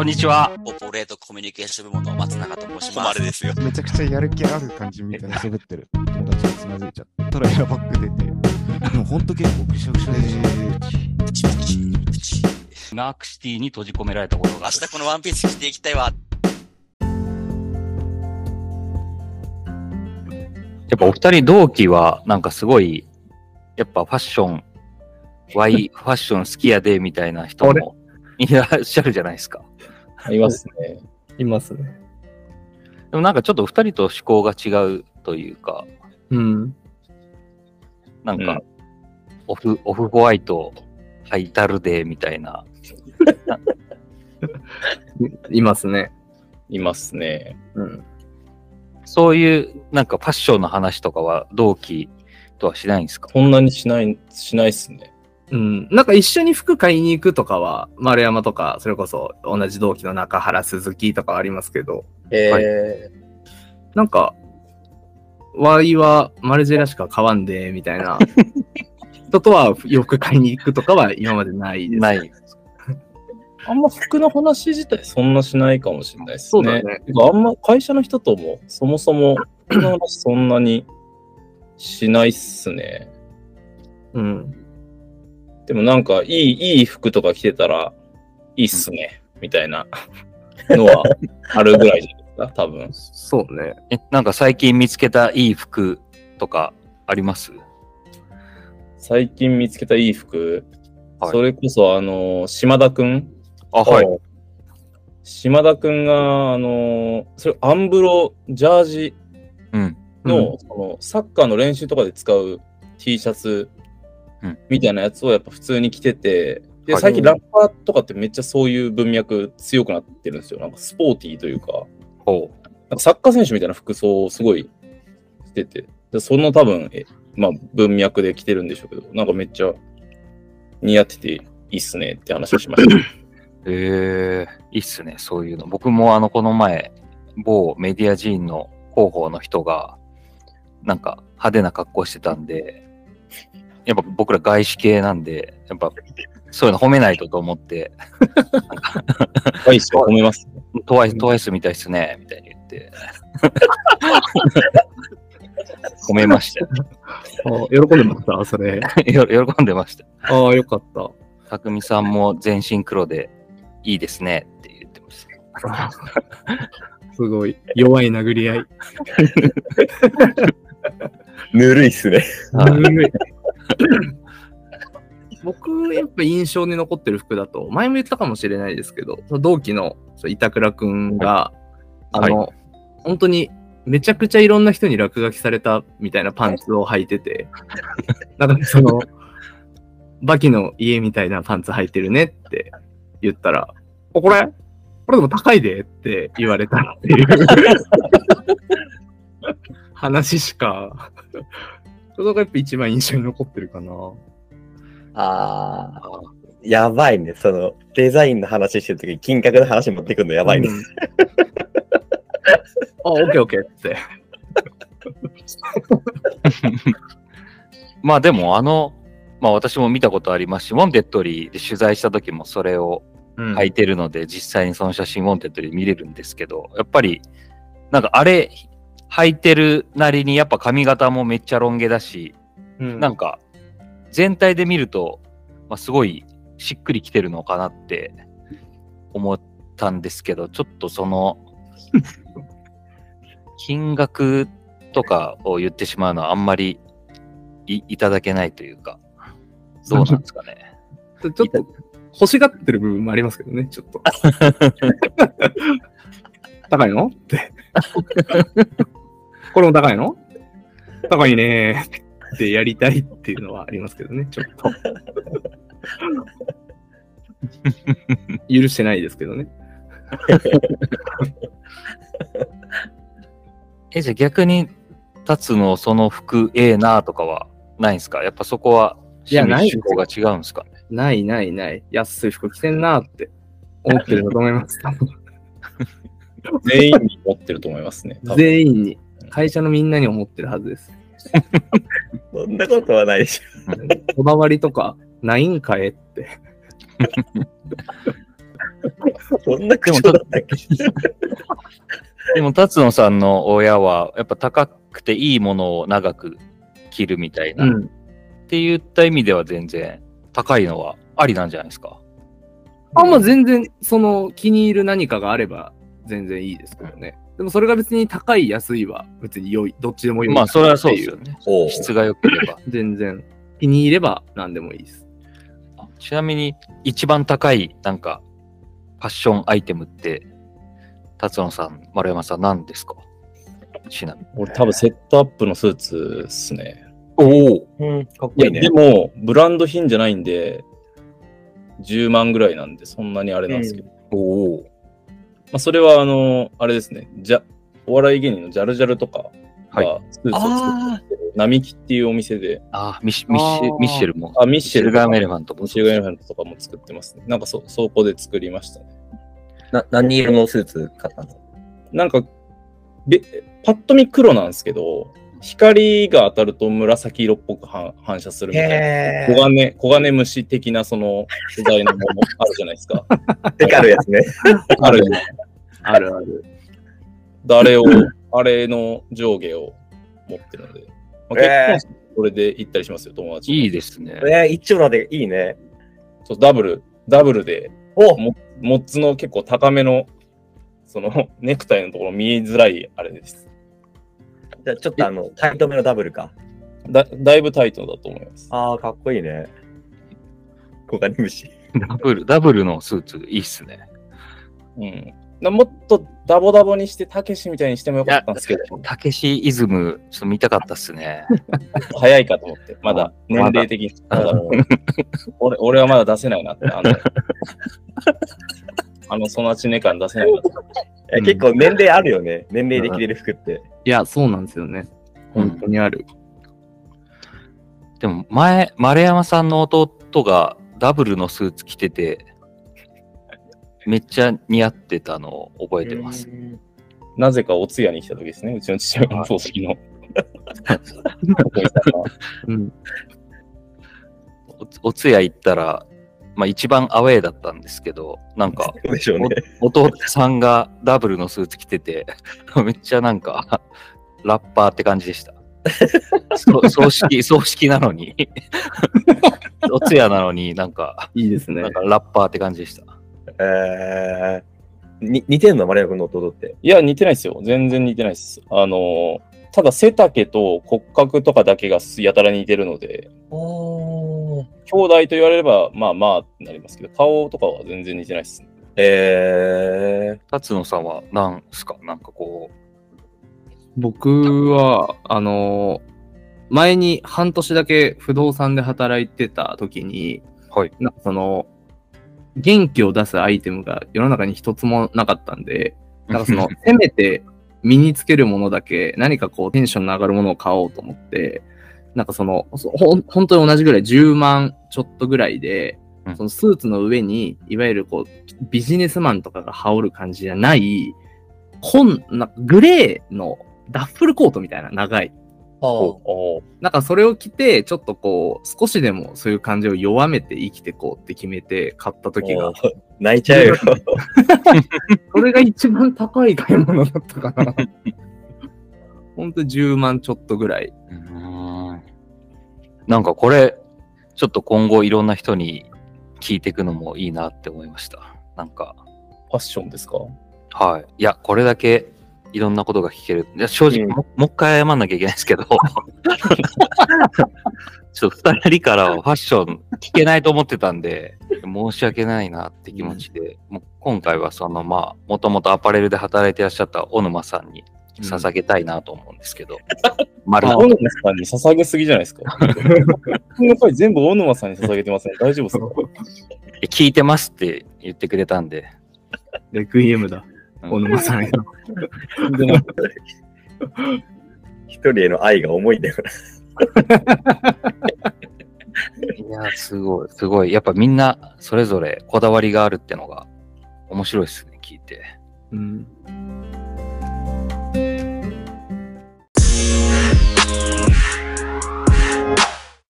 こんにちは。オポレートコミュニケーション部門の松永と申します。誉れですよ。めちゃくちゃやる気ある感じみたいな喋ってる友達につまずいちゃったらエアバッグ出て、でもほんと結構ぐしゃぐしゃで。プチプチプチナークシティに閉じ込められたことが明ある。日このワンピース着ていきたいわ。やっぱお二人同期は、なんかすごい、やっぱファッション、Y ファッション好きやで、みたいな人もいらっしゃるじゃないですか。いますね。いますね。でもなんかちょっと二人と思考が違うというか、うん。なんかうん、オフ、オフホワイト履いたるで、みたいな。いますね。いますね。うん。そういう、なんかファッションの話とかは同期とはしないんですか？そんなにしない、しないっすね。うん。なんか一緒に服買いに行くとかは、丸山とか、それこそ同じ同期の中原鈴木とかありますけど、えなんか、ワイはマルジェラしか買わんで、みたいな 人とは洋服買いに行くとかは今までないです。ない。ー、あんま服の話自体そんなしないかもしれないですね。そうだね。あんま会社の人ともそもそも服の話そんなにしないっすね。うん。でもなんかいい、いい服とか着てたらいいっすね、みたいなのはあるぐらいじゃないですか、多分。そうね。え、なんか最近見つけたいい服とかあります？最近見つけたいい服、はいそれこそあの、島田くん？あ、はい。島田くんが、あの、それアンブロジャージ？うん。の,、そのサッカーの練習とかで使う T シャツうんみたいなやつをやっぱ普通に着てて、で、はい最近ラッパーとかってめっちゃそういう文脈強くなってるんですよ。なんかスポーティーというか、ほなんかサッカー選手みたいな服装をすごいしてて、でその多分、えまあ文脈で着てるんでしょうけど、なんかめっちゃ似合ってていいっすねって話をしました。う。えー、いいっすね、そういうの。僕もあの、この前、某メディア人の広報の人が、なんか派手な格好してたんで、やっぱ僕ら外資系なんで、やっぱそういうの褒めないとと思って、はい、そう褒めます。トワイス、トワイスみたいっすね、みたいに言って。褒めましたよ。あ喜んでました、それ。よ喜んでました。ああ、よかった。たくみさんも全身黒でいいですねって言ってました。すごい。弱い殴り合い。ぬるいっすね。はいぬるい 僕、やっぱ印象に残ってる服だと、前も言ったかもしれないですけど、同期の板倉くんが、あの、本当にめちゃくちゃいろんな人に落書きされたみたいなパンツを履いてて、なんかその、バキの家みたいなパンツ履いてるねって言ったら、お、これ？これでも高いでって言われたっていう 話しか、それがやっぱ一番印象に残ってるかな。ああ、やばいね。その、デザインの話してるとき、金額の話持ってくるのやばいね。うん あ、オッケーオッケーって。まあでもあの、まあ私も見たことありますし、 Wantedly で取材した時もそれをうん履いてるので、実際にその写真 Wantedly で見れるんですけど、やっぱり、なんかあれ履いてるなりにやっぱ髪型もめっちゃロン毛だし、うんなんか全体で見ると、まあ、すごいしっくりきてるのかなって思ったんですけど、ちょっとその、金額とかを言ってしまうのはあんまりいいただけないというか、どうなんですかね。ちょっと欲しがってる部分もありますけどね、ちょっと。高いの？って。これも高いの？高いねーってやりたいっていうのはありますけどね、ちょっと。許してないですけどね。え、じゃあ逆に立つのその服ええなとかはないんですか？やっぱそこはいやないですよ趣味趣向が違うんですか？ねないないない。安い服着てんなーって思ってると思います。全員に持ってると思いますね。全員に。会社のみんなに思ってるはずです。そんなことはないでしょ。こだわりとかないんかえって。そんな口調だったっけ？でも、達野さんの親は、やっぱ高くていいものを長く着るみたいな、っうん。て言った意味では全然高いのはありなんじゃないですか？あ、まあ全然、その気に入る何かがあれば全然いいですけどね。でもそれが別に高い安いは別に良い、どっちでも良い。まあ、それはそうですよ。ね。質が良ければ。全然。気に入れば何でもいいです。ちなみに、一番高い、なんか、ファッションアイテムって、達野さん、丸山さん、何ですか？ちなみに。俺多分セットアップのスーツっすね。おおうん、かっこいや、いいね。でも、ブランド品じゃないんで、10万ぐらいなんで、そんなにあれなんですけど。おおまあ、それは、あの、あれですね。じゃ、お笑い芸人のジャルジャルとかはがスーツを作ってる、並木っていうお店で、あーミッシミッシミッシェルも。あ、ミッシェルシルガーメレファントも。ミッシェルガーメレファントとかも作ってますね。なんかそ、倉庫で作りましたね。な何色のスーツ買ったの？なんか、べパッと見黒なんですけど、光が当たると紫色っぽく反反射するみたいな。へ黄金、黄金虫的なその素材のものあるじゃないですか。ー。でかるやつね。あるじゃない あるある。あれを、あれの上下を持ってるので。まあ、えー結婚式これで行ったりしますよ、友達と。いいですね。えー、一丁羅でいいね。そうダブル、ダブルで、おモッツの結構高めの、その ネクタイのところ見えづらいあれです。じゃあちょっとあの、タイトめのダブルか。だだいぶタイトだと思います。ああ、かっこいいね。小金虫。ダブル、ダブルのスーツいいっすね。うん。だもっとダボダボにして、たけしみたいにしてもよかったんですけど、たけしイズム、ちょっと見たかったっすね。早いかと思って、まだ年齢的に。まだ俺俺はまだ出せないなって、あの、あの育ちね感出せないなって。え結構年齢あるよね。年齢で着れる服って。いや、そうなんですよね。本当にある。でも前、丸山さんの弟がダブルのスーツ着てて、めっちゃ似合ってたのを覚えてます。なぜかお通夜に来た時ですね、うちの父親の葬式の。うん。おお通夜行ったら、まあ一番アウェーだったんですけど、なんか、そうでしょうね。弟さんがダブルのスーツ着てて、めっちゃなんか、ラッパーって感じでした。そ 葬式、葬式なのに、お通夜なのになんか、いいですねなん。かラッパーって感じでした。えー、に似てんの？丸山君の弟って。いや、似てないですよ。全然似てないです。あの、ただ背丈と骨格とかだけがやたら似てるので。兄弟と言われれば、まあまあってなりますけど、顔とかは全然似てないです。えー、辰野さんは何すか？なんかこ僕は、あの前に半年だけ不動産で働いてた時に、はいなんかその、元気を出すアイテムが世の中に一つもなかったんで、う、なんかその、せめて身につけるものだけ、何かこうテンションの上がるものを買おうと思って、なんかその、そほん本当に同じぐらい10万ちょっとぐらいでうん、そのスーツの上に、いわゆるこう、ビジネスマンとかが羽織る感じじゃない、紺、なグレーのダッフルコートみたいな長い。なんかそれを着て、ちょっとこう、少しでもそういう感じを弱めて生きてこうって決めて買った時が 泣いちゃうよ。それが一番高い買い物だったかな。ほんと10万ちょっとぐらい。なんかこれ、ちょっと今後いろんな人に聞いていくのもいいなって思いました。なんか、ファッションですか？はい。いや、これだけいろんなことが聞ける。いや正直、うん。ももう一回謝んなきゃいけないですけど、ちょっと二人からはファッション聞けないと思ってたんで、申し訳ないなって気持ちで、もう今回はそのまあ、もともとアパレルで働いてらっしゃった小沼さんに捧げたいなと思うんですけど、丸。小沼さんに捧げすぎじゃないですか。この回全部小沼さんに捧げてません。大丈夫ですか？聞いてますって言ってくれたんで、レクイエムだ。うん小沼さんへの。一人への愛が重いんだよいや、すごい、すごい。やっぱみんなそれぞれこだわりがあるってのが面白いですね、聞いて。うん。